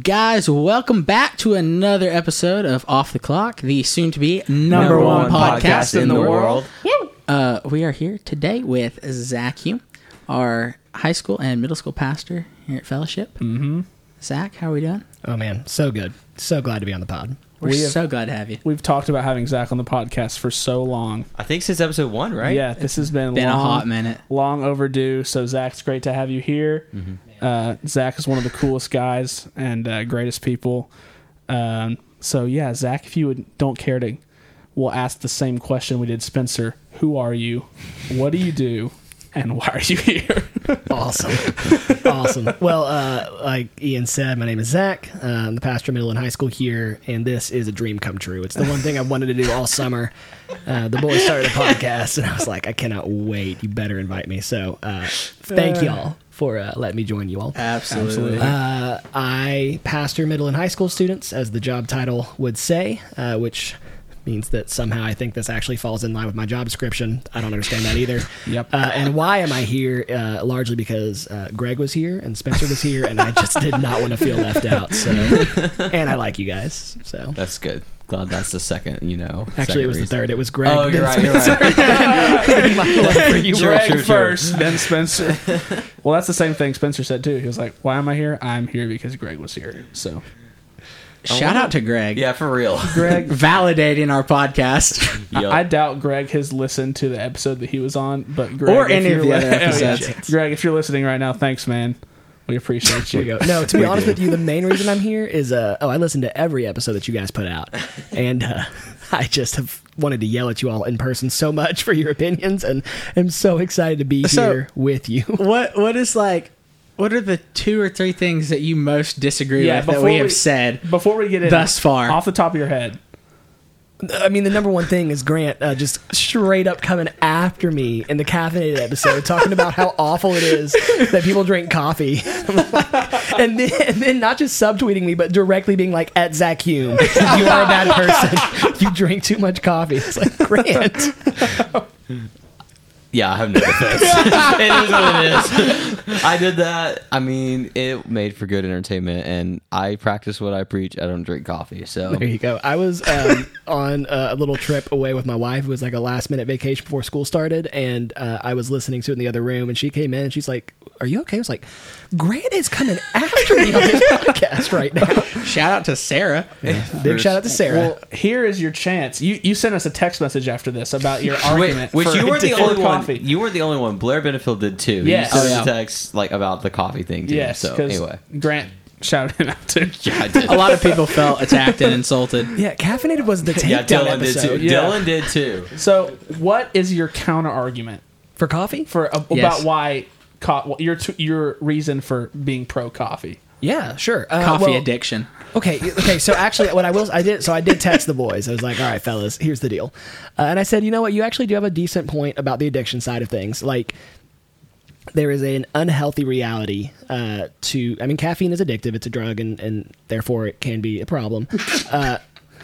Guys, welcome back to another episode of Off the Clock, the soon to be number, Number one, one podcast, in the world. Uh, we are here today with Zach Hume, our high school and middle school pastor here at Fellowship. Mm-hmm. Zach, how are we doing? Oh man, so good. So glad to be on the pod. We're We have- so glad to have you. We've talked about having Zach on the podcast for so long. I think since episode one, right? Yeah, this has been, Been a long, hot minute. long overdue. So Zach, it's great to have you here. Uh, Zach is one of the coolest guys and uh, greatest people. Um, so yeah, Zach, if you would don't care to, we'll ask the same question we did Spencer. Who are you? What do you do? And why are you here? Awesome, awesome. Well, uh, like Ian said, my name is Zach. Uh, I'm the pastor of middle and high school here, and this is a dream come true. It's the one thing I've wanted to do all summer. Uh, the boys started a podcast, and I was like, I cannot wait. You better invite me. So, uh, thank y'all for uh, letting me join you all. Absolutely. Uh, I pastor middle and high school students, as the job title would say, uh, which means that somehow I think this actually falls in line with my job description. I don't understand that either. Yep. Uh, and why am I here? Uh, largely because uh, Greg was here and Spencer was here, and I just did not want to feel left out. So, and I like you guys. So, That's good. Glad that's the second, you know. actually, it was the third. It was Greg. Oh, you're then right. You're right. My love for you, Sure, Greg sure, sure. first, then Spencer. well, that's the same thing Spencer said too. He was like, "Why am I here? I'm here because Greg was here." So, Shout out to Greg. Yeah, for real. Greg, Validating our podcast. Yup. I doubt Greg has listened to the episode that he was on, but Greg, Or if any of you're the li- other Oh, yeah. episodes. Greg, if you're listening right now, thanks, man. We appreciate you. you. No, to be honest with you, the main reason I'm here is uh oh, I listened to every episode that you guys put out, and uh, I just have wanted to yell at you all in person so much for your opinions, and I'm so excited to be So- here with you. what What is like? What are the two or three things that you most disagree Yeah, with that before we have said? Before we get in, Thus far. off the top of your head, I mean, the number one thing is Grant uh, just straight up coming after me in the caffeinated episode, talking about how awful it is that people drink coffee, and then and then not just subtweeting me, but directly being like, "At Zach Hume, you are a bad person. You drink too much coffee." It's like Grant. Yeah, I have no defense. it is what it is. I did that. I mean, it made for good entertainment, and I practice what I preach. I don't drink coffee, so There you go. I was um, on a little trip away with my wife. It was like a last minute vacation before school started, and uh, I was listening to it in the other room. And she came in, and she's like, "Are you okay?" I was like, "Grant is coming after me on this podcast right now." Shout out to Sarah. Big shout out to Sarah. well, here is your chance. You you sent us a text message after this about your Wait, argument. which for- you were the for only coffee. one. You were the only one. Blair Benefield did too. Yes. He sent Oh, us yeah. a text like about the coffee thing too. Yes, so anyway, Grant shouted him out too. yeah, I did. A lot of people felt attacked and insulted. yeah, caffeinated was the takedown yeah, Dylan did episode too. Yeah. Dylan did too. So, what is your counter argument for coffee. for uh, Yes. about why co- your t- your reason for being pro coffee? Yeah, sure. Uh, Coffee well, addiction. Okay, okay. So actually, what I will, I did. So I did text the boys. I was like, "All right, fellas, here's the deal," uh, and I said, "You know what? You actually do have a decent point about the addiction side of things. Like, there is an unhealthy reality uh, to. I mean, caffeine is addictive. It's a drug, and and therefore it can be a problem.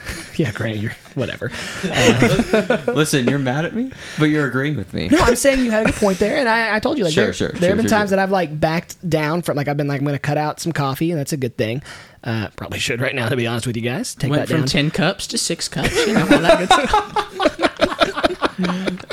Uh, yeah, Grant, you're whatever. Listen, you're mad at me, but you're agreeing with me. No, I'm saying you had a good point there, and I, I told you like Sure, there, sure, there sure, have been sure, times sure. that I've like backed down from like I've been like I'm going to cut out some coffee, and that's a good thing. Uh, probably should right now to be honest with you guys. Take Went that from down. ten cups to six cups. You know all that good stuff.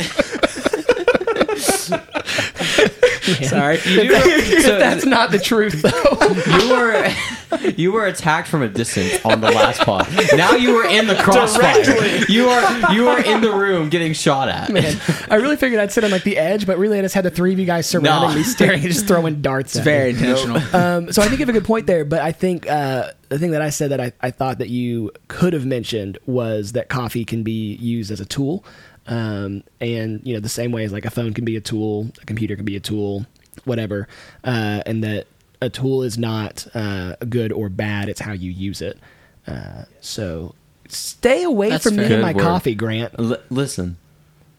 Sorry. So That's not the truth, though. you were you were attacked from a distance on the last pod. Now you were in the crossfire. You are you are in the room getting shot at. Man, I really figured I'd sit on like the edge, but really I just had the three of you guys surrounding No. me, staring and just throwing darts. It's very me. intentional. Um, so I think you have a good point there, but I think uh, the thing that I said that I, I thought that you could have mentioned was that coffee can be used as a tool, um, and you know the same way as like a phone can be a tool, a computer can be a tool, whatever, uh, and that a tool is not uh, good or bad; it's how you use it. Uh, so stay away That's from me and my word. coffee, Grant. L- listen,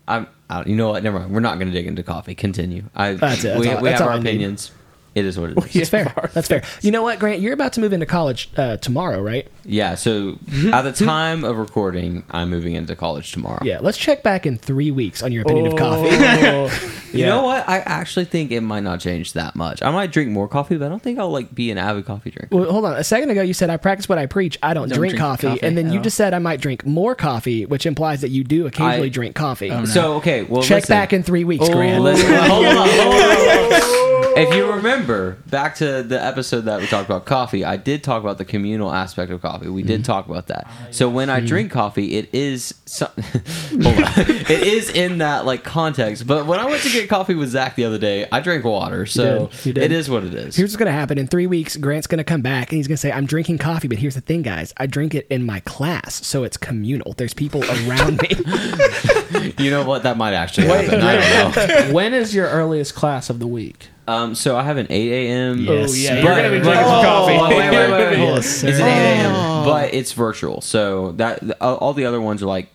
I'm. I, you know what? Never mind. We're not going to dig into coffee. Continue. I. That's it. That's we all- we have our I need. opinions. It is what it is. It's fair. That's fair. You know what, Grant? You're about to move into college uh, tomorrow, right? Yeah. So mm-hmm. at the mm-hmm. time of recording, I'm moving into college tomorrow. Yeah. Let's check back in three weeks on your opinion of coffee. Oh. You know what? I actually think it might not change that much. I might drink more coffee, but I don't think I'll like be an avid coffee drinker. Well, hold on. A second ago, you said I practice what I preach. I don't, Don't drink, drink coffee, coffee and then at you all. just said I might drink more coffee, which implies that you do occasionally I- drink coffee. Oh, so okay, well Check listen. back in three weeks, oh, Grant. Listen, hold on, hold on, hold on. If you remember back to the episode that we talked about coffee, I did talk about the communal aspect of coffee. We Mm-hmm. did talk about that. So when I drink coffee, it is so, hold on. it is in that like context. But when I went to get coffee with Zach the other day, I drank water. So did. You did. it is what it is. Here's what's going to happen. In three weeks, Grant's going to come back and he's going to say, I'm drinking coffee, but here's the thing, guys. I drink it in my class, so it's communal. There's people around me. you know what? That might actually Wait, happen. I don't know. when is your earliest class of the week? Um, so I have an 8 a.m. Yes. Oh, yeah, But- you're gonna be drinking some Oh, coffee. Wait, wait, wait, wait, wait. Yes, It's an 8 a.m. But it's virtual, so that all all the other ones are like,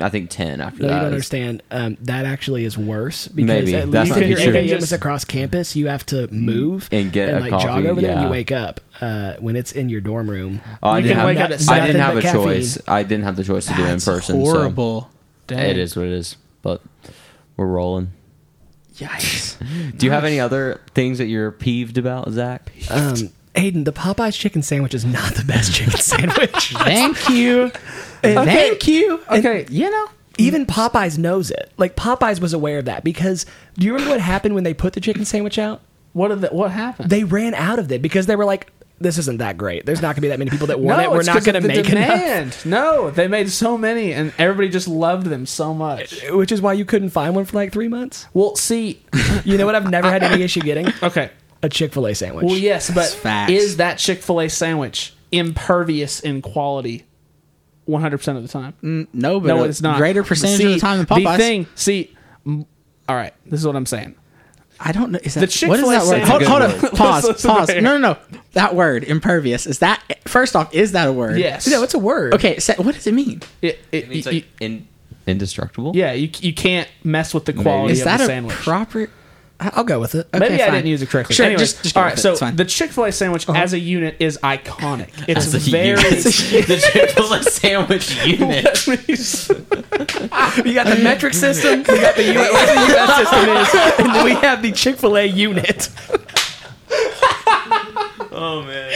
I think 10 after No, you that. don't understand. Um, that actually is worse because Maybe. at That's least not if your true. 8 a.m. is across campus, you have to move And get a like coffee, jog over there. and yeah. You wake up uh, when it's in your dorm room. Oh, I You didn't can have, wake up at I nothing didn't have but a caffeine. choice. I didn't have the choice to do it in That's person. so horrible. it is what it is. But we're rolling. Yikes. Do you have any other things that you're peeved about, Zach? Um, Aidan, the Popeyes chicken sandwich is not the best chicken sandwich. Thank you. Thank you. And, Okay. you know, Even Popeyes knows it. Like Popeyes was aware of that because do you remember what happened when they put the chicken sandwich out? What did the, what happened? They ran out of it because they were like, "This isn't that great. There's not going to be that many people that want it. We're not going to the make enough." No, they made so many, and everybody just loved them so much. Uh, which is why you couldn't find one for like three months. Well, see, You know what? I've never had any issue getting okay. a Chick Fil A sandwich. Well, yes, but is that Chick Fil A sandwich impervious in quality? One hundred percent of the time. Mm, no, but no, it's not. Greater percentage See, of the time than Popeyes. The thing, see, all right, this is what I'm saying. I don't know. Is that The what is Chick-fil-A that word? Hold, hold That's a up. Pause. Pause. here. No, no, no. That word, impervious. Is that first off? Is that a word? Yes. no, it's a word. Okay. So what does it mean? It, it, It's you- like in, indestructible. yeah, you you can't mess with the quality Is of that the a sandwich. proper? I'll go with it. Okay, Maybe I fine. didn't use it correctly. Sure, Anyways, just- just go all with right. it. So It's fine. the Chick Fil A sandwich as a unit is iconic. It's As a very. unit. the Chick Fil A sandwich unit. You got the metric system. You got the U- what the U.S. system is, and then we have the Chick Fil A unit. Oh man.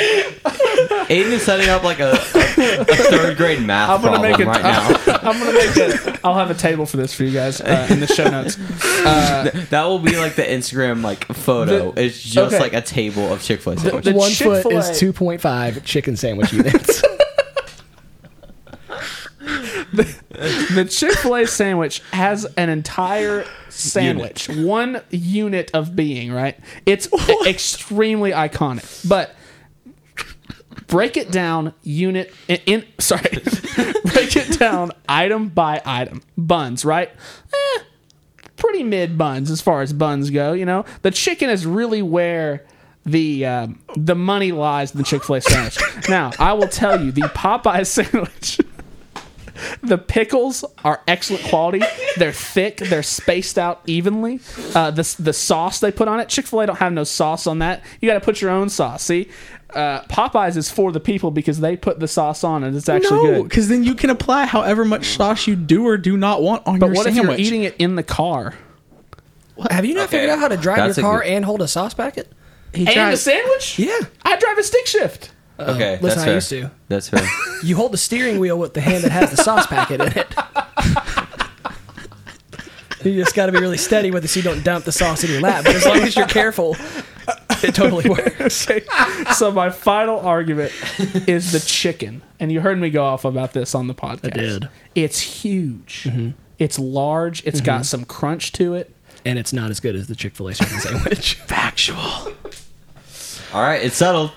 Aidan is setting up like a, a, a third grade math I'm gonna problem make it right now. I'm gonna make it. I'll have a table for this for you guys uh, in the show notes. That will be like the Instagram like photo. The- it's just okay. like a table of Chick Fil A The- sandwiches. One foot Chick-fil-A is two point five chicken sandwich units. The Chick Fil A sandwich has an entire sandwich, one unit of being. Right? It's extremely iconic, but. Break it down unit in, in sorry. break it down item by item. Buns, right? Eh, pretty mid buns as far as buns go. You know, the chicken is really where the um, the money lies in the Chick Fil A sandwich. now, I will tell you, the Popeye sandwich. The pickles are excellent quality. They're thick. They're spaced out evenly. Uh, the the sauce they put on it. Chick Fil A don't have no sauce on that. You got to put your own sauce. See, uh, Popeyes is for the people because they put the sauce on and it's actually no, good. because then you can apply however much sauce you do or do not want on But your what if sandwich. you're eating it in the car Have you not Okay. figured out how to drive That's your car good- and hold a sauce packet? He and the tries- sandwich? Yeah. I drive a stick shift. Um, okay, listen, that's I fair. used to. That's fair. You hold the steering wheel with the hand that has the sauce packet in it. You just got to be really steady with it so you don't dump the sauce in your lap. But as long as you're careful, it totally works. Okay. so my final argument is the chicken, and you heard me go off about this on the podcast. I did. It's huge. Mm-hmm. It's large. It's got mm-hmm. some crunch to it. And it's not as good as the Chick fil A chicken sandwich. factual. All right, it's settled.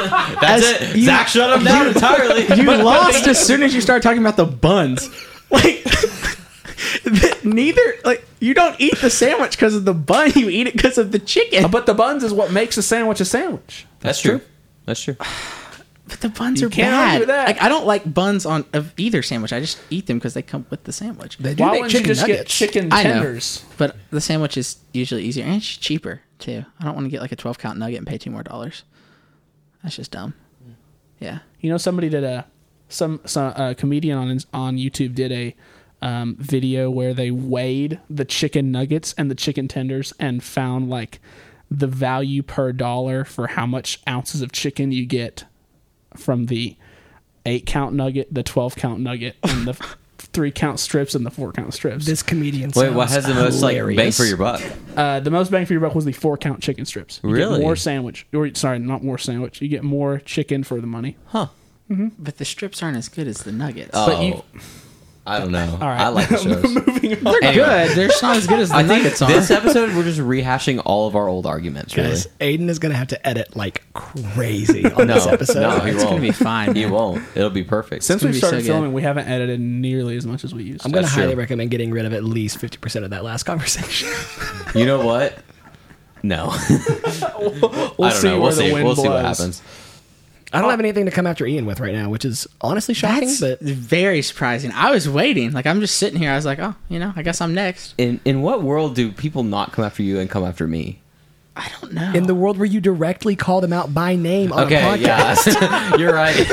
That's As it. you- Zach shut him down entirely. You lost as soon as you start talking about the buns. Like neither like you don't eat the sandwich because of the bun. You eat it because of the chicken. But the buns is what makes a sandwich a sandwich. That's true. That's true. But the buns You are can't bad. that. Like I don't like buns on of either sandwich. I just eat them because they come with the sandwich. They do Why make wouldn't you chicken just get nuggets. chicken I know. tenders? But the sandwich is usually easier and it's cheaper. too. I don't want to get like a 12 count nugget and pay two more dollars. That's just dumb. Yeah. You know, somebody did a some some a comedian on on YouTube did a um, video where they weighed the chicken nuggets and the chicken tenders and found like the value per dollar for how much ounces of chicken you get from the eight count nugget, the twelve count nugget, and the three count strips and the four count strips. This comedian. Wait, what has the most like bang for your buck? Uh, the most bang for your buck was the four count chicken strips. You Really? Get more sandwich. Or sorry, not more sandwich. You get more chicken for the money. Huh. But the strips aren't as good as the nuggets. Oh, But you- I don't know. All right. I like the shows. Moving on. They're good. They're not as good as the I think nuggets are. this episode we're just rehashing all of our old arguments. Really? Guys, Aidan is gonna have to edit like crazy on No, this episode. no, he It's won't. gonna be fine, He man. won't. It'll be perfect. Since gonna we be started so good. filming, we haven't edited nearly as much as we used. To. I'm to. gonna That's highly true. recommend getting rid of at least fifty percent of that last conversation. you know what? No. We'll I don't see know. where We'll the see. wind We'll see what blows. happens. I don't have anything to come after Ian with right now, which is honestly shocking. That's but very surprising. I was waiting. Like I'm just sitting here. I was like, oh, you know, I guess I'm next. In in what world do people not come after you and come after me? I don't know. in the world where you directly call them out by name on a Okay, podcast, yeah, you're right.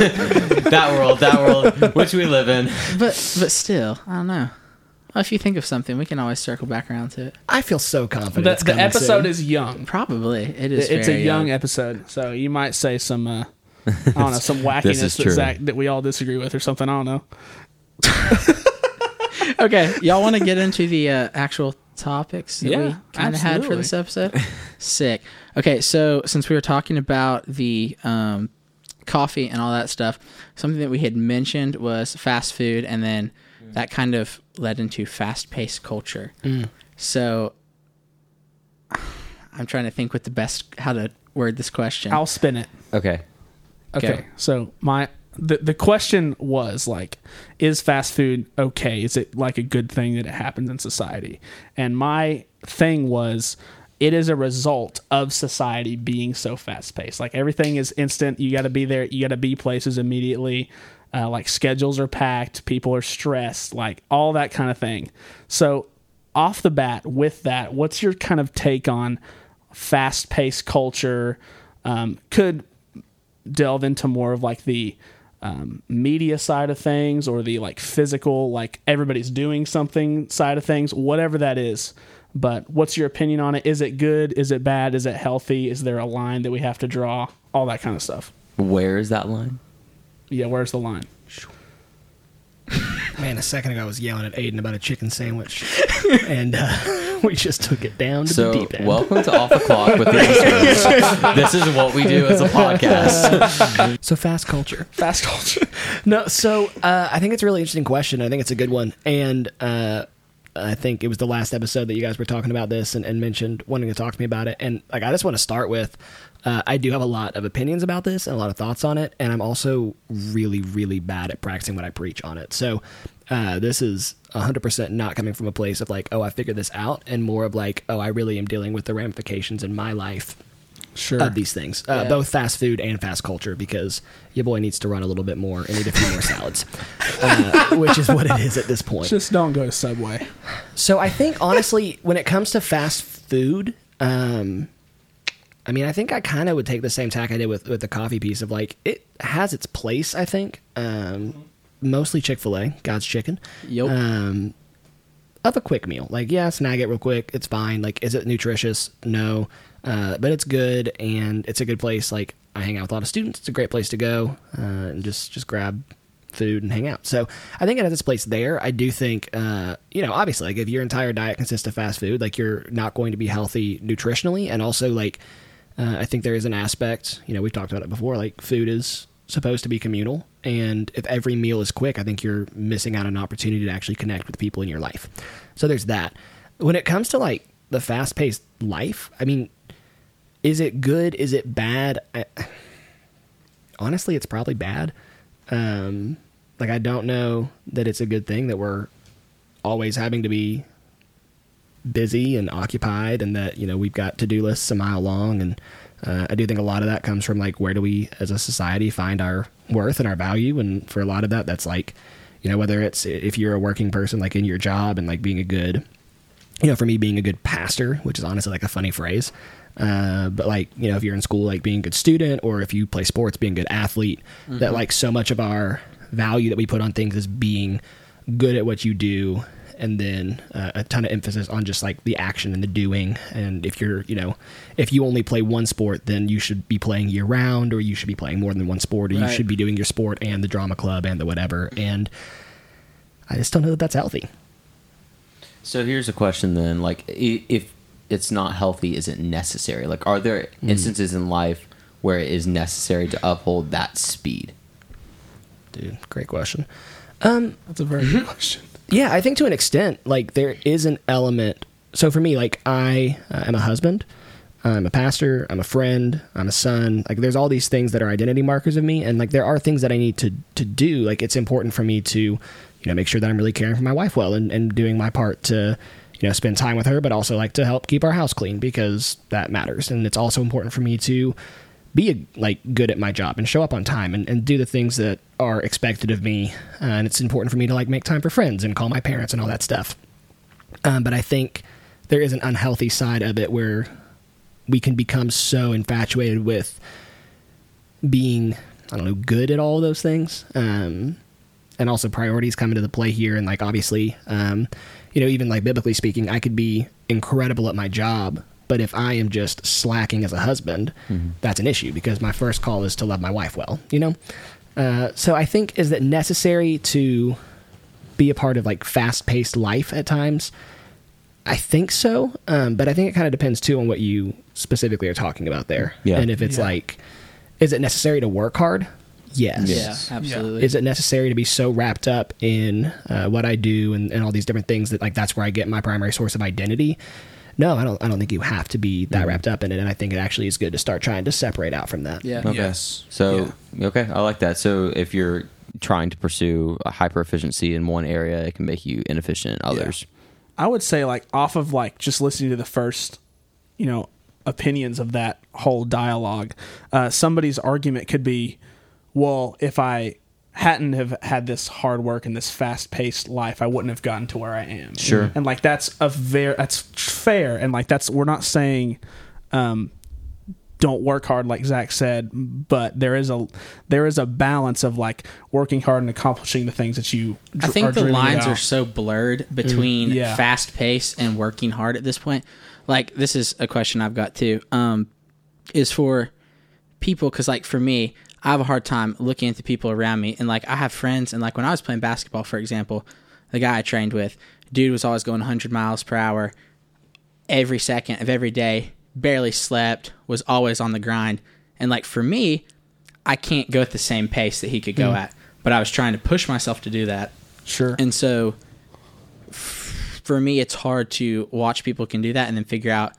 that world, that world, which we live in. but but still, I don't know. Well, if you think of something, we can always circle back around to it. I feel so confident. The, it's the coming episode soon. is young. Probably it is. It's a very young episode, so you might say some. Uh, I don't know some wackiness This is that. Zach that we all disagree with or something. I don't know. okay, y'all want to get into the uh, actual topics that Yeah, we kind of had for absolutely. this episode? Sick. Okay, so since we were talking about the um, coffee and all that stuff, something that we had mentioned was fast food, and then that kind of led into fast-paced culture. So I'm trying to think what the best how to word this question. I'll spin it. Okay. Okay. Okay. So my the the question was like, is fast food okay? Is it like a good thing that it happens in society? And my thing was it is a result of society being so fast paced. Like everything is instant. You got to be there. You got to be places immediately. Uh, like schedules are packed. People are stressed. Like all that kind of thing. So off the bat with that, what's your kind of take on fast paced culture? Um, could delve into more of like the um, media side of things or the like physical, like everybody's doing something side of things, whatever that is. But what's your opinion on it? Is it good? Is it bad? Is it healthy? Is there a line that we have to draw? All that kind of stuff. Where is that line? Yeah, where's the line? Man, a second ago I was yelling at Aidan about a chicken sandwich, and uh, we just took it down to the So, deep end. welcome to Off the Clock with the Easters. this is what we do as a podcast. so fast culture. Fast culture. No, so uh, I think it's a really interesting question. I think it's a good one, and uh, I think it was the last episode that you guys were talking about this and, and mentioned wanting to talk to me about it. And like, I just want to start with, uh, I do have a lot of opinions about this and a lot of thoughts on it, and I'm also really, really bad at practicing what I preach on it. So uh, this is 100% not coming from a place of like, oh, I figured this out, and more of like, oh, I really am dealing with the ramifications in my life Sure. of these things, uh, Yeah. both fast food and fast culture, because your boy needs to run a little bit more and eat a few more salads, uh, which is what it is at this point. Just don't go to Subway. So I think honestly, when it comes to fast food, um, I mean, I think I kind of would take the same tack I did with with the coffee piece of like it has its place. I think um, mostly Chick Fil A, God's Chicken. Yup. Um, of a quick meal, like yeah, snag it real quick. It's fine. Like, is it nutritious? No, uh, but it's good and it's a good place. Like, I hang out with a lot of students. It's a great place to go uh, and just just grab food and hang out. So I think it has its place there. I do think, uh, you know, obviously, like if your entire diet consists of fast food, like you're not going to be healthy nutritionally, and also like uh, I think there is an aspect. You know, we've talked about it before. Like food is supposed to be communal, and if every meal is quick, I think you're missing out on an opportunity to actually connect with people in your life. So there's that. When it comes to like the fast paced life, I mean, is it good? Is it bad? I, honestly, it's probably bad. Um, like I don't know that it's a good thing that we're always having to be busy and occupied, and that you know we've got to do lists a mile long. And uh, I do think a lot of that comes from like where do we as a society find our worth and our value, and for a lot of that, that's like you know whether it's if you're a working person like in your job and like being a good you know, for me being a good pastor, which is honestly like a funny phrase, Uh, but like you know, if you're in school, like being a good student, or if you play sports, being a good athlete, that like so much of our value that we put on things is being good at what you do, and then uh, a ton of emphasis on just like the action and the doing. And if you're, you know, if you only play one sport, then you should be playing year round, or you should be playing more than one sport, or you should be doing your sport and the drama club and the whatever. And I just don't know that that's healthy. So here's a question then: like, if it's not healthy, is it necessary? Like, are there instances in life where it is necessary to uphold that speed? Dude, great question. Um, That's a very good question. Yeah, I think to an extent, like there is an element. So for me, like I uh, am a husband, I'm a pastor, I'm a friend, I'm a son. Like there's all these things that are identity markers of me, and like there are things that I need to to do. Like it's important for me to, you know, make sure that I'm really caring for my wife well and, and doing my part to, you know, spend time with her, but also like to help keep our house clean because that matters. And it's also important for me to be like good at my job and show up on time and, and do the things that are expected of me. Uh, and it's important for me to like make time for friends and call my parents and all that stuff. Um, but I think there is an unhealthy side of it where we can become so infatuated with being, I don't know, good at all those things. Um, and also priorities come into the play here. And like, obviously, um, you know, even like biblically speaking, I could be incredible at my job, but if I am just slacking as a husband, that's an issue because my first call is to love my wife well, you know? Uh, so I think is that necessary to be a part of like fast paced life at times? I think so, um, but I think it kind of depends too on what you specifically are talking about there. Yeah. And if it's Yeah. like, is it necessary to work hard? Yes. Yes. Yeah, absolutely. Is it necessary to be so wrapped up in uh, what I do and, and all these different things that like that's where I get my primary source of identity? No, I don't. I don't think you have to be that wrapped up in it, and I think it actually is good to start trying to separate out from that. yeah. Okay. Yes. So okay, I like that. So if you're trying to pursue a hyper efficiency in one area, it can make you inefficient in others. I would say like off of like just listening to the first, you know, opinions of that whole dialogue, uh, somebody's argument could be, well, if I hadn't have had this hard work and this fast paced life, I wouldn't have gotten to where I am. Sure. And like that's a very that's fair, and like that's we're not saying. Um, don't work hard like Zach said, but there is a there is a balance of like working hard and accomplishing the things that you. I think are the lines about. are so blurred between yeah. fast pace and working hard at this point. Like this is a question I've got too. Um, is for people because like for me, I have a hard time looking at the people around me and like I have friends and like when I was playing basketball, for example, the guy I trained with, dude was always going 100 miles per hour every second of every day, barely slept, was always on the grind. And like for me, I can't go at the same pace that he could go hmm. at, but I was trying to push myself to do that. sure. And so f- for me, it's hard to watch people can do that and then figure out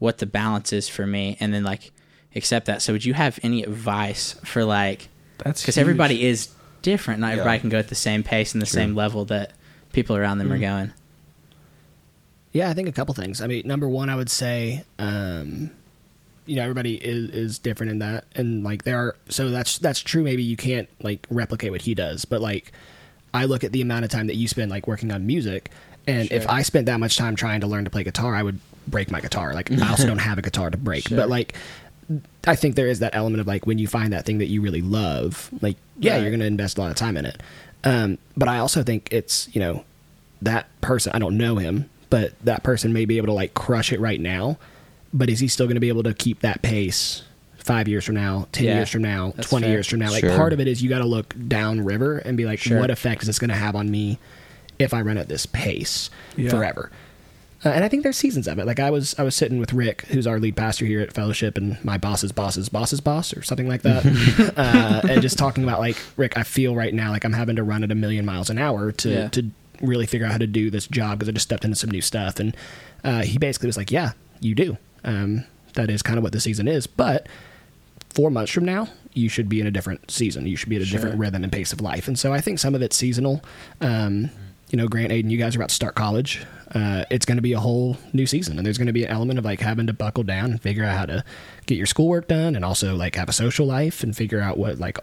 what the balance is for me and then like accept that. So would you have any advice for like, That's because everybody is different. Not Yeah. everybody can go at the same pace and the same level that people around them are going. Yeah, I think a couple things. I mean, number one, I would say, um, you know, everybody is, is different in that, and like there are. So that's that's true. Maybe you can't like replicate what he does, but like I look at the amount of time that you spend like working on music, and if I spent that much time trying to learn to play guitar, I would break my guitar. Like I also don't have a guitar to break, but like I think there is that element of like when you find that thing that you really love, like yeah, Right. you're going to invest a lot of time in it. Um, but I also think it's you know that person. I don't know him, but that person may be able to like crush it right now. But is he still going to be able to keep that pace five years from now, ten Yeah, years from now, twenty fair. years from now? Like Sure. part of it is you got to look downriver and be like, Sure. what effect is this going to have on me if I run at this pace Yeah. forever? Uh, and I think there's seasons of it. Like I was, I was sitting with Rick, who's our lead pastor here at Fellowship, and my boss's boss's boss's boss, or something like that, uh, and just talking about like Rick. I feel right now like I'm having to run at a million miles an hour to Yeah. to really figure out how to do this job because I just stepped into some new stuff. And uh, he basically was like, "Yeah, you do. Um, that is kind of what the season is, but." Four months from now, you should be in a different season. You should be at a different rhythm and pace of life. And so I think some of it's seasonal. Um, you know, Grant, Aidan, you guys are about to start college. Uh, it's going to be a whole new season, and there's going to be an element of like having to buckle down and figure out how to get your schoolwork done, and also like have a social life and figure out what like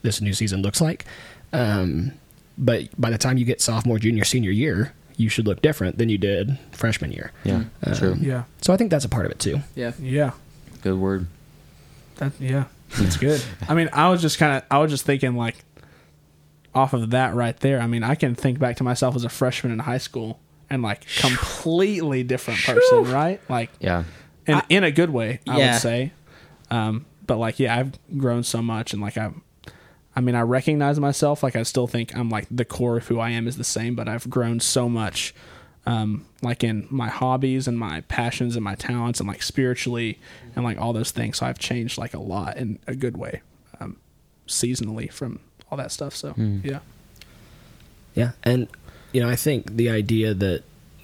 this new season looks like. Um, but by the time you get sophomore, junior, senior year, you should look different than you did freshman year. Yeah, true. Yeah. So I think that's a part of it too. Yeah. Yeah. Good word. That yeah, that's good. I mean, I was just kind of I was just thinking like off of that right there. I mean, I can think back to myself as a freshman in high school and like completely different person, right? Like Yeah. in in a good way, I Yeah. would say. Um, but like yeah, I've grown so much and like I I mean, I recognize myself like I still think I'm like the core of who I am is the same, but I've grown so much um, like in my hobbies and my passions and my talents and like spiritually and like all those things. So I've changed like a lot in a good way, um, seasonally from all that stuff. So yeah, Yeah, and you know, I think the idea that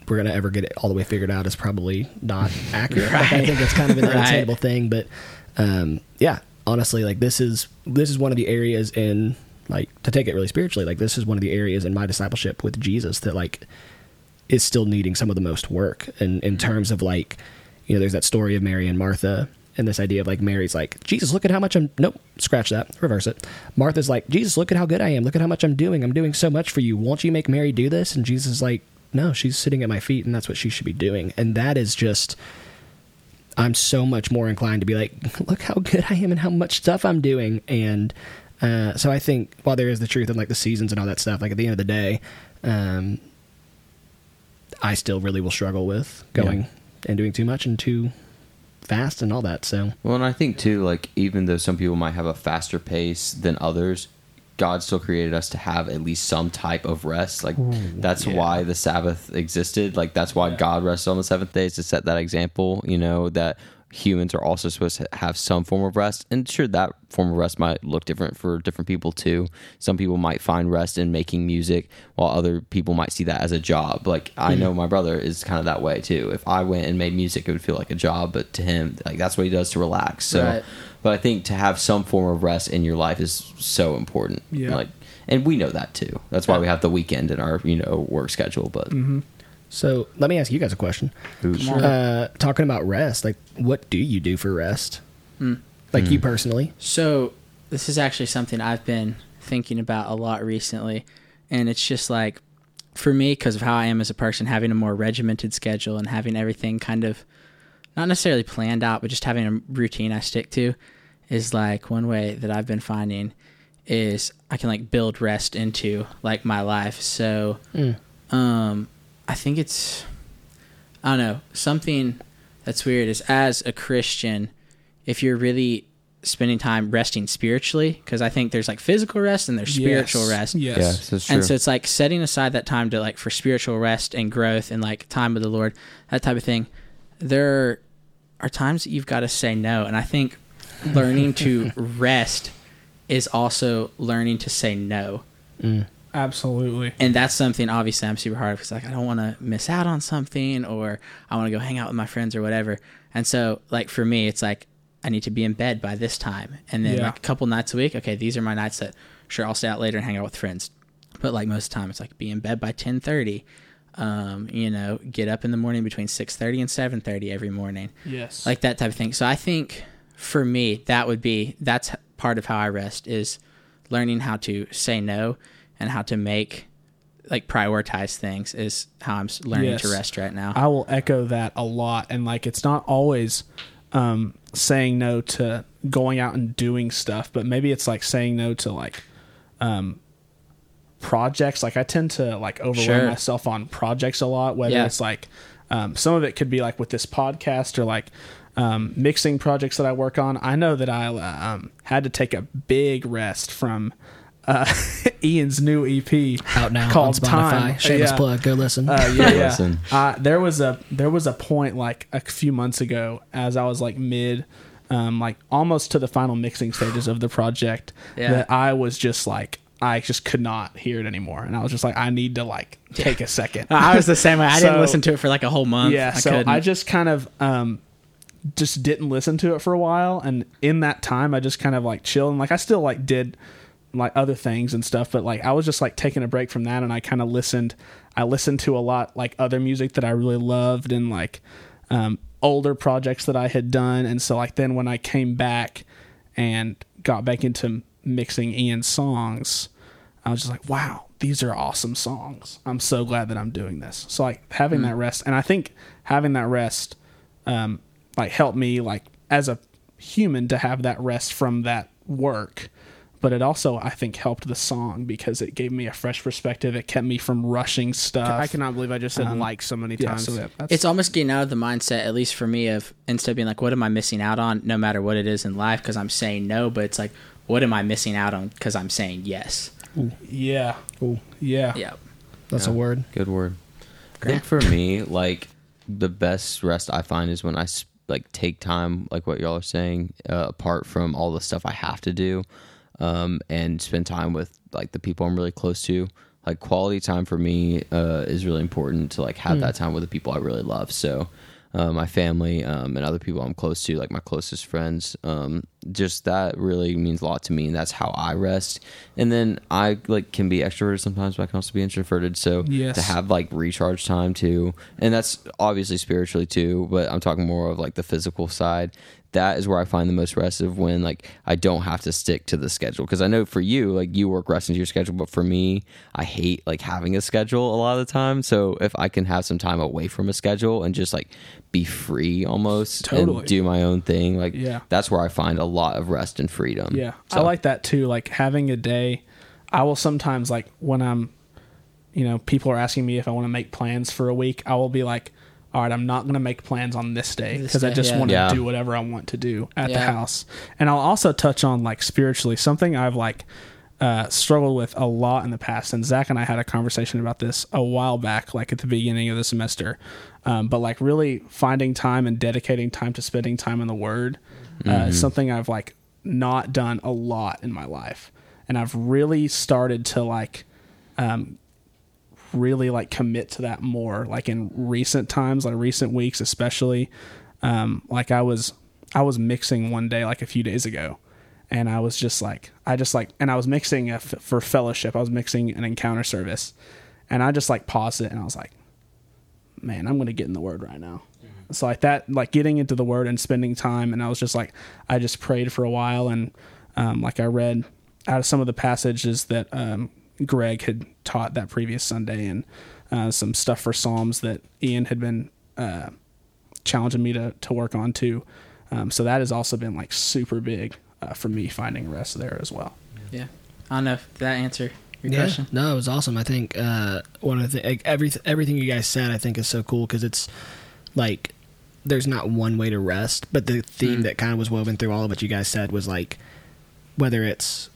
we're gonna ever get it all the way figured out is probably not accurate. Like, I think it's kind of an Right. unattainable thing, but um, yeah, honestly, like this is this is one of the areas in like to take it really spiritually. Like this is one of the areas in my discipleship with Jesus that like is still needing some of the most work. And in terms of like, you know, there's that story of Mary and Martha. And this idea of like Mary's like, Jesus, look at how much I'm. Nope, scratch that, reverse it. Martha's like, Jesus, look at how good I am. Look at how much I'm doing. I'm doing so much for you. Won't you make Mary do this? And Jesus is like, No, she's sitting at my feet, and that's what she should be doing. And that is just, I'm so much more inclined to be like, Look how good I am and how much stuff I'm doing. And uh, so I think while there is the truth in like the seasons and all that stuff, like at the end of the day, um, I still really will struggle with going Yeah. and doing too much and too fast and all that. So Well, and I think too, like even though some people might have a faster pace than others, God still created us to have at least some type of rest. Like that's why the Sabbath existed. Like that's why God rested on the seventh day is to set that example. You know that humans are also supposed to have some form of rest. And sure, that form of rest might look different for different people too. Some people might find rest in making music, while other people might see that as a job. Like I know mm-hmm. my brother is kind of that way too. If I went and made music, it would feel like a job, but to him, like that's what he does to relax. So, Right. but I think to have some form of rest in your life is so important. Yeah. Like, and we know that too. That's why we have the weekend in our you know work schedule. But mm-hmm. So let me ask you guys a question. Ooh, Come. Uh, talking about rest, like what do you do for rest? Like you personally? So this is actually something I've been thinking about a lot recently, and it's just like for me because of how I am as a person, having a more regimented schedule and having everything kind of not necessarily planned out, but just having a routine I stick to is like one way that I've been finding is I can like build rest into like my life. So um I think it's I don't know, something that's weird is as a Christian, if you're really spending time resting spiritually, because I think there's like physical rest and there's spiritual Yes. rest. Yes. yeah, so it's true. And so it's like setting aside that time to like for spiritual rest and growth and like time with the Lord, that type of thing. There are times that you've got to say no. And I think learning to rest is also learning to say no. Mm. Absolutely. And that's something obviously I'm super hard because like I don't want to miss out on something or I want to go hang out with my friends or whatever. And so like for me, it's like I need to be in bed by this time, and then Yeah. like a couple nights a week. Okay, these are my nights that sure I'll stay out later and hang out with friends. But like most of the time, it's like be in bed by ten thirty. Um, you know, get up in the morning between six thirty and seven thirty every morning Yes. like that type of thing. So I think for me, that would be that's part of how I rest is learning how to say no and how to make like prioritize things is how I'm learning to rest right now. I will echo that a lot. And like, it's not always um, saying no to going out and doing stuff, but maybe it's like saying no to like um, projects. Like, I tend to like overwhelm Sure. myself on projects a lot, whether Yeah. it's like um, some of it could be like with this podcast or like um, mixing projects that I work on. I know that I uh, um, had to take a big rest from. Uh, Ian's new EP Out now called on Spotify. Time. Shameless Yeah. plug. Go listen. Uh, yeah, yeah. Listen. Uh, there was a there was a point like a few months ago as I was like mid, um, like almost to the final mixing stages of the project Yeah. that I was just like I just could not hear it anymore, and I was just like I need to like take a second. I was the same way. I didn't listen to it for like a whole month. yeah, I so couldn't. I just kind of um just didn't listen to it for a while, and in that time I just kind of like chilled and like I still like did like other things and stuff but like i was just like taking a break from that and i kind of listened i listened to a lot like other music that i really loved and like um, older projects that i had done and so like then when i came back and got back into mixing ian's songs i was just like wow these are awesome songs i'm so glad that i'm doing this so like having that rest and i think having that rest um, like helped me like as a human to have that rest from that work. But it also, I think, helped the song because it gave me a fresh perspective. It kept me from rushing stuff. I cannot believe I just said Um, like so many yeah, times. so that, It's almost getting out of the mindset, at least for me, of instead of being like, what am I missing out on, no matter what it is in life, because I'm saying no, but it's like, what am I missing out on because I'm saying yes? yeah, Ooh. yeah, Yeah. That's Yeah. a word. Good word. I think for me, like the best rest I find is when I s- like take time, like what y'all are saying, uh, apart from all the stuff I have to do, um, and spend time with like the people I'm really close to. Like quality time for me uh, is really important to like have that time with the people I really love. So. Uh, my family um, and other people I'm close to, like my closest friends, um, just that really means a lot to me, and that's how I rest. And then I like can be extroverted sometimes, but I can also be introverted. So Yes. to have like recharge time too and that's obviously spiritually too but i'm talking more of like the physical side that is where i find the most rest of when like i don't have to stick to the schedule because i know for you like you work rest into your schedule but for me i hate like having a schedule a lot of the time so if i can have some time away from a schedule and just like be free almost Totally. and do my own thing like Yeah. that's where i find a lot of rest and freedom Yeah, So- I like that too. Like having a day, I will sometimes like when I'm, you know, people are asking me if I want to make plans for a week. I will be like, all right, I'm not going to make plans on this day because I just yeah. want to Yeah. do whatever I want to do at the house. And I'll also touch on like spiritually something I've like uh, struggled with a lot in the past. And Zach and I had a conversation about this a while back, like at the beginning of the semester. Um, but like really finding time and dedicating time to spending time in the Word uh, is something I've like not done a lot in my life, and I've really started to like, um, really like commit to that more. Like in recent times, like recent weeks, especially. Um, like I was, I was mixing one day, like a few days ago, and I was just like, I just like, and I was mixing a f- for fellowship. I was mixing an encounter service, and I just like paused it, and I was like, man, I'm gonna get in the word right now. So like that, like getting into the word and spending time, and I was just like, I just prayed for a while, and um, like I read out of some of the passages that um, Greg had taught that previous Sunday, and uh, some stuff for Psalms that Ian had been uh, challenging me to to work on too. Um, so that has also been like super big uh, for me finding rest there as well. Yeah. I don't know if that answer your yeah, question. no, it was awesome. I think uh, one of the like, every everything you guys said, I think is so cool because it's like there's not one way to rest, but the theme Mm. that kind of was woven through all of what you guys said was like whether it's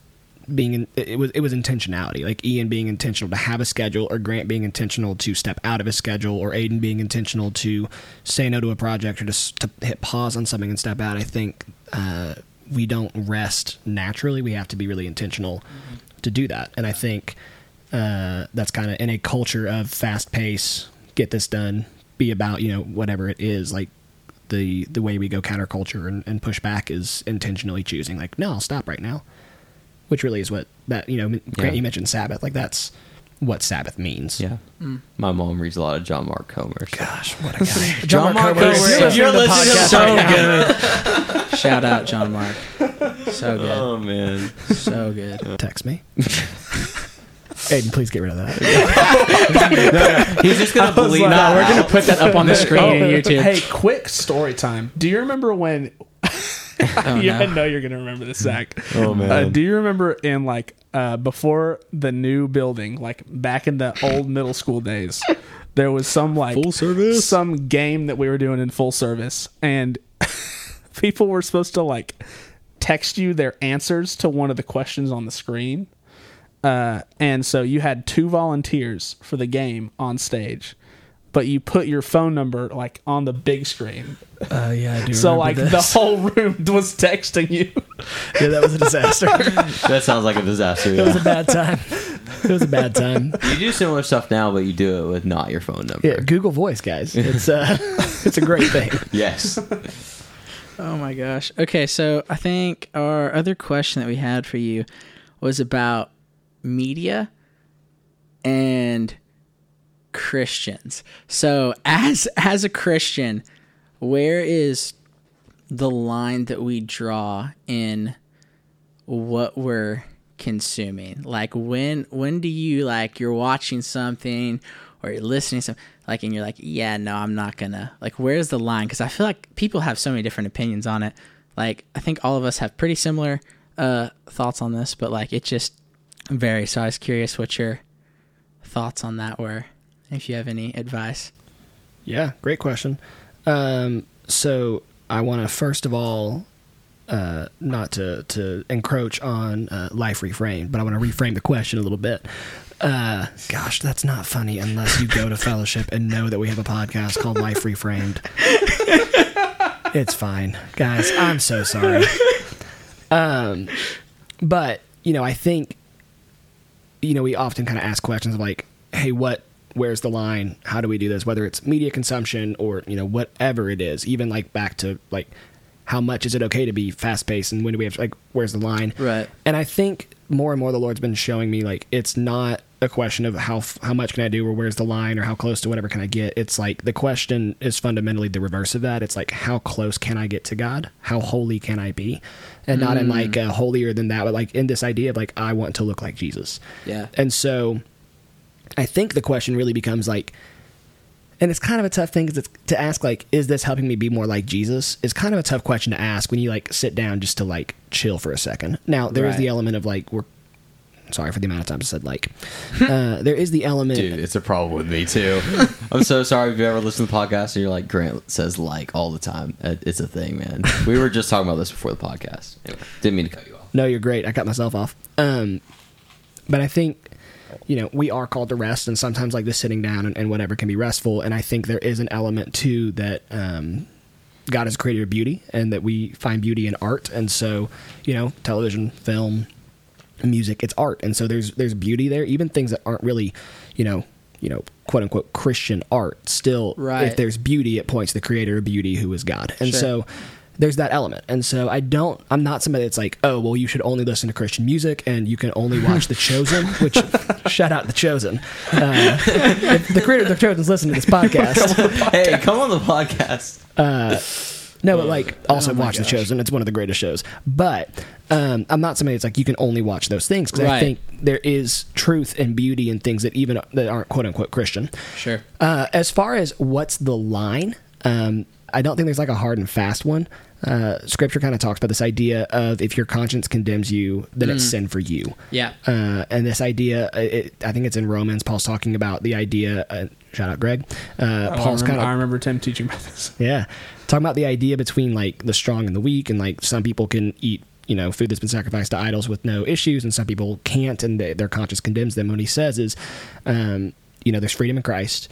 being in, it was it was intentionality, like Ian being intentional to have a schedule, or Grant being intentional to step out of a schedule, or Aidan being intentional to say no to a project or just to hit pause on something and step out. I think uh, we don't rest naturally; we have to be really intentional to do that. And I think uh, that's kind of in a culture of fast pace, get this done, be about you know whatever it is. Like the the way we go counterculture and, and push back is intentionally choosing like no, I'll stop right now, which really is what that you know. Grant, Yeah. you mentioned Sabbath, like that's what Sabbath means. yeah hmm. my mom reads a lot of john mark comer so. Gosh, what a guy! John Mark Comer, Comer, if if you're you're listening to listening the to Shout out John Mark. So oh, good. oh man So good. text me. Aidan, please get rid of that. he's just gonna believe like- No, we're gonna put that up on the screen on oh. YouTube. Hey, quick story time. Do you remember when? Oh, yeah, no. I know you're gonna remember this, Zach. Oh, man. Uh, do you remember in like uh, before the new building, like back in the old middle school days, there was some like Full service? some game that we were doing in full service, and people were supposed to like text you their answers to one of the questions on the screen. Uh, and so you had two volunteers for the game on stage, but you put your phone number like on the big screen. Uh, yeah, I do. So remember like the whole room was texting you. yeah, that was a disaster. that sounds like a disaster it was a bad time. It was a bad time. you do similar stuff now but you do it with not your phone number Yeah, Google Voice, guys. It's uh, it's a great thing. yes Oh my gosh. Okay, so I think our other question that we had for you was about media and Christians. So as as a Christian, where is the line that we draw in what we're consuming? Like when when do you like you're watching something or you're listening to something like and you're like, yeah, no, I'm not gonna like where's the line? Because I feel like people have so many different opinions on it. like I think all of us have pretty similar uh, thoughts on this, but like it just varies. So I was curious what your thoughts on that were. If you have any advice. Yeah, great question. Um, so I want to first of all, uh, not to to encroach on uh, life reframed, but I want to reframe the question a little bit. Uh, gosh, that's not funny unless you go to fellowship and know that we have a podcast called Life Reframed. it's fine, guys. I'm so sorry. Um, but you know, I think you know we often kind of ask questions like, "Hey, what where's the line? How do we do this? Whether it's media consumption or you know whatever it is, even like back to like how much is it okay to be fast paced and when do we have like where's the line? Right. And I think more and more the Lord's been showing me like it's not a question of how how much can I do or where's the line or how close to whatever can I get. It's like the question is fundamentally the reverse of that. It's like how close can I get to God? How holy can I be? And not in like uh, holier than that, but like in this idea of like I want to look like Jesus. Yeah. And so I think the question really becomes like, and it's kind of a tough thing to, to ask, like, is this helping me be more like Jesus? Is kind of a tough question to ask when you like sit down just to like chill for a second. Now, there is Right. the element of like, we're sorry for the amount of times I said like, uh, there is the element. Dude, it's a problem with me too. I'm so sorry if you ever listen to the podcast and you're like, Grant says like all the time. It's a thing, man. We were just talking about this before the podcast. Anyway, didn't mean to cut you off. No, you're great. I cut myself off. Um, but I think, you know, we are called to rest, and sometimes like the sitting down and, and whatever can be restful. And I think there is an element too that um, God has created beauty, and that we find beauty in art. And so, you know, television, film, music, it's art, and so there's there's beauty there. Even things that aren't really, you know. You know, quote unquote Christian art. Still, Right. if there's beauty, it points to the creator of beauty, who is God. And Sure. so, there's that element. And so I don't I'm not somebody that's like, "Oh, well you should only listen to Christian music and you can only watch The Chosen," which shout out The Chosen. Uh, the, the creator of The Chosen's listening to this podcast. hey, come on the podcast. No, but like also Oh watch The gosh. Chosen. It's one of the greatest shows. But um, I'm not somebody that's like you can only watch those things because I think there is truth and beauty in things that even that aren't quote unquote Christian. Sure. Uh, as far as what's the line, um, I don't think there's like a hard and fast one. Uh, scripture kind of talks about this idea of if your conscience condemns you, then it's sin for you. Yeah. Uh, and this idea, uh, it, I think it's in Romans. Paul's talking about the idea. Uh, shout out, Greg. Uh, Oh, Paul's kind I remember Tim teaching about this. yeah, talking about the idea between like the strong and the weak, and like some people can eat you know food that's been sacrificed to idols with no issues, and some people can't, and they, their conscience condemns them. What he says is, um, you know, there's freedom in Christ.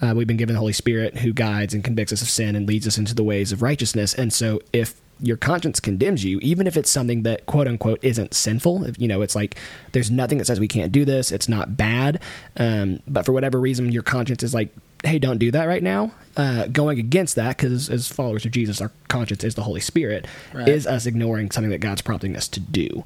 Uh, we've been given the Holy Spirit who guides and convicts us of sin and leads us into the ways of righteousness. And so, if your conscience condemns you, even if it's something that quote unquote isn't sinful, if, you know, it's like there's nothing that says we can't do this, it's not bad, um, but for whatever reason, your conscience is like, hey, don't do that right now. Uh, going against that, because as followers of Jesus, our conscience is the Holy Spirit, Right. is us ignoring something that God's prompting us to do.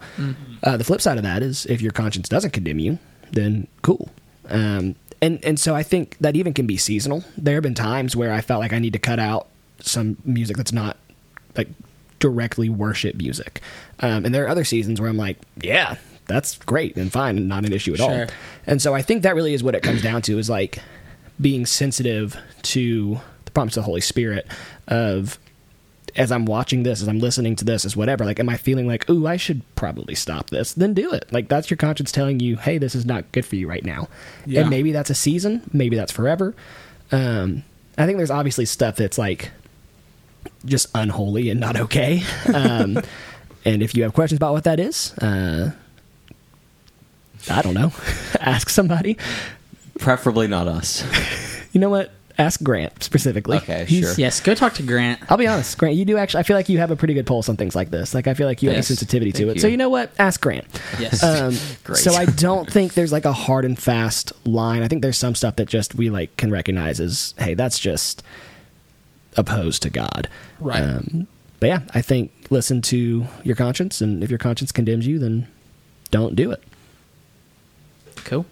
Uh, the flip side of that is if your conscience doesn't condemn you, then cool. Um, and and so I think that even can be seasonal. There have been times where I felt like I need to cut out some music that's not like directly worship music, um, and there are other seasons where I'm like, yeah, that's great and fine and not an issue at all. And so I think that really is what it comes down to is like being sensitive to the promise of the Holy Spirit of as I'm watching this, as I'm listening to this, as whatever, like, am I feeling like, ooh, I should probably stop this? Then do it. Like, that's your conscience telling you, hey, this is not good for you right now. Yeah. And maybe that's a season, maybe that's forever. Um, I think there's obviously stuff that's like just unholy and not okay. Um, and if you have questions about what that is, uh, I don't know. Ask somebody. Preferably not us. You know what? Ask Grant specifically. Okay, He's- sure. Yes. Go talk to Grant. I'll be honest, Grant. You do actually. I feel like you have a pretty good pulse on things like this. Like I feel like you have a Thanks. sensitivity to Thank it. So you. you know what? Ask Grant. Yes. Um, Great. So I don't think there's like a hard and fast line. I think there's some stuff that just we like can recognize as, hey, that's just opposed to God. Right. Um, but yeah, I think listen to your conscience, and if your conscience condemns you, then don't do it. cool.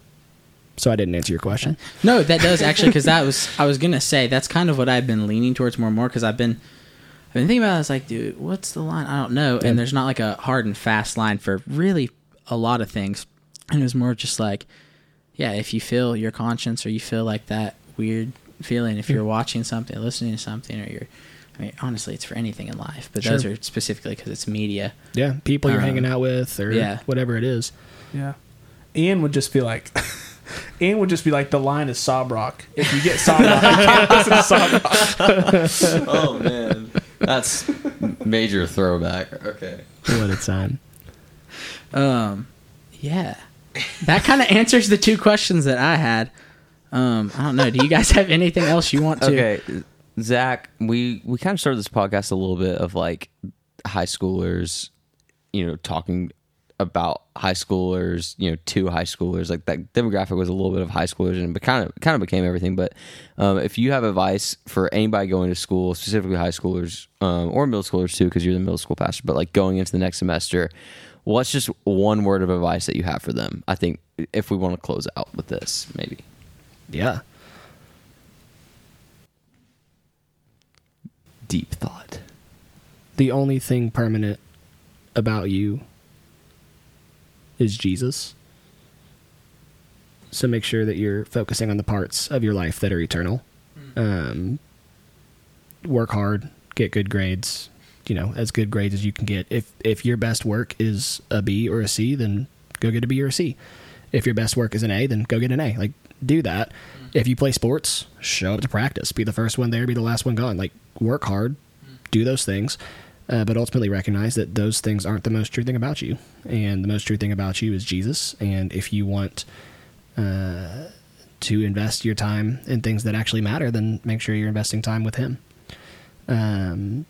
So I didn't answer your question. No, that does actually because that was I was gonna say that's kind of what I've been leaning towards more and more because I've been I've been thinking about it. It's like, dude, what's the line? I don't know. Yeah. And there's not like a hard and fast line for really a lot of things. And it was more just like, yeah, if you feel your conscience or you feel like that weird feeling, if you're watching something, listening to something, or you're I mean, honestly, it's for anything in life, but those are specifically because it's media. Yeah, people you're Um, hanging out with or yeah. whatever it is. Yeah. Ian would just be like, Ian would just be like, the line is Sob Rock. If you get Sob Rock, you can't listen to Sob Rock. oh man, that's major throwback. Okay. What a time. Um, yeah, that kind of answers the two questions that I had. Um, I don't know. Do you guys have anything else you want to? Okay, Zach, we we kind of started this podcast a little bit of like high schoolers, you know, talking about high schoolers, you know, to high schoolers. Like that demographic was a little bit of high schoolers, and but kind of kind of became everything. But um, if you have advice for anybody going to school, specifically high schoolers um, or middle schoolers too, because you're the middle school pastor, but like going into the next semester, what's just one word of advice that you have for them? I think if we want to close out with this, maybe. Yeah. Deep thought. The only thing permanent about you is Jesus. So make sure that you're focusing on the parts of your life that are eternal. Hmm. Um, work hard, get good grades. You know, as good grades as you can get. If if your best work is a B or a C, then go get a B or a C. If your best work is an A, then go get an A. Like do that. Hmm. If you play sports, show up to practice. Be the first one there, be the last one gone. Like work hard, hmm. do those things, uh, but ultimately recognize that those things aren't the most true thing about you. And the most true thing about you is Jesus. And if you want uh, to invest your time in things that actually matter, then make sure you're investing time with Him. Um,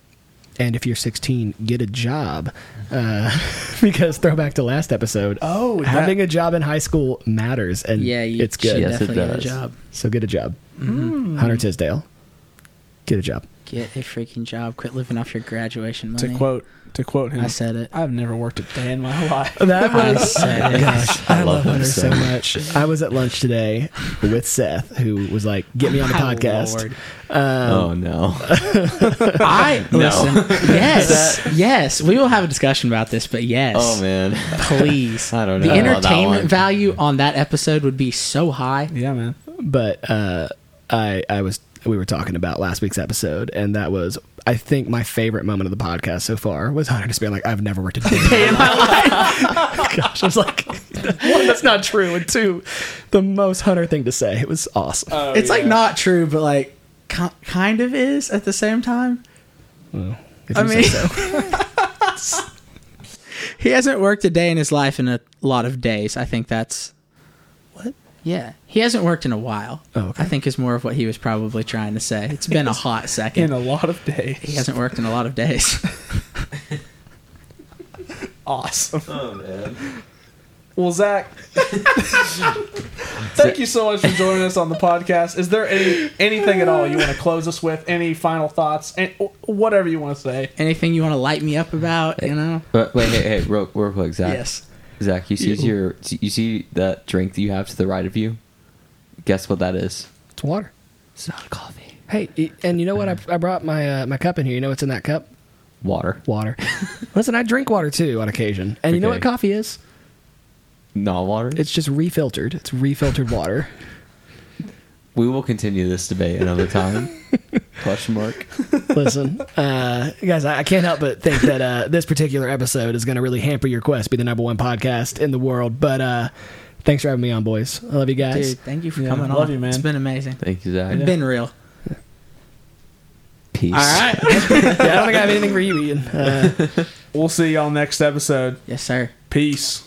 and if you're 16, get a job. Uh, because throwback to last episode, Oh, that- having a job in high school matters, and Yeah, you it's good. Yes, it definitely get a does. job. So get a job. Mm-hmm. Hunter Tisdale, get a job. Get a freaking job. Quit living off your graduation money. to quote to quote him, I said it. I've never worked a day in my life. That I was said it. gosh, I, I love love Hunter so so much. I was at lunch today with Seth, who was like, "Get me on the My podcast." Um, oh no. I listen. Yes, yes. We will have a discussion about this, but yes. Oh man. Please. I don't The know about that entertainment one. value on that episode would be so high. Yeah, man. but uh, I I was we were talking about last week's episode, and that was I think my favorite moment of the podcast so far was Hunter just being like, "I've never worked a day in my life." Gosh, I was like, one, that's not true, and two, the most Hunter thing to say. It was awesome. Oh, it's like not true, but like ki- kind of is at the same time. Well, if I mean- say so. He hasn't worked a day in his life in a lot of days. I think that's what? Yeah. He hasn't worked in a while. Oh, okay. I think is more of what he was probably trying to say. It's been a hot second. in a lot of days. he hasn't worked in a lot of days. Awesome. Oh man. Well, Zach, thank you so much for joining us on the podcast. Is there any anything at all you want to close us with? Any final thoughts? And whatever you want to say. Anything you want to light me up about? You know? But wait, hey, hey, real, real quick, Zach. Yes. Zach, you see your, you see that drink that you have to the right of you. Guess what that is? It's water. It's not coffee. Hey, and you know what? I, I brought my uh, my cup in here. You know what's in that cup? Water. Water. Listen, I drink water too on occasion. And you know what coffee is? Not water. It's just refiltered. It's refiltered water. We will continue this debate another time. Question mark. Listen, uh, guys, I, I can't help but think that uh, this particular episode is going to really hamper your quest to be the number one podcast in the world. But uh, thanks for having me on, boys. I love you guys. Dude, thank you for Yeah, coming love on. you, man. It's been amazing. Thank you, Zach. It's been real. Peace. All right. yeah, I don't think I have anything for you, Ian. Uh, We'll see y'all next episode. yes, sir. Peace.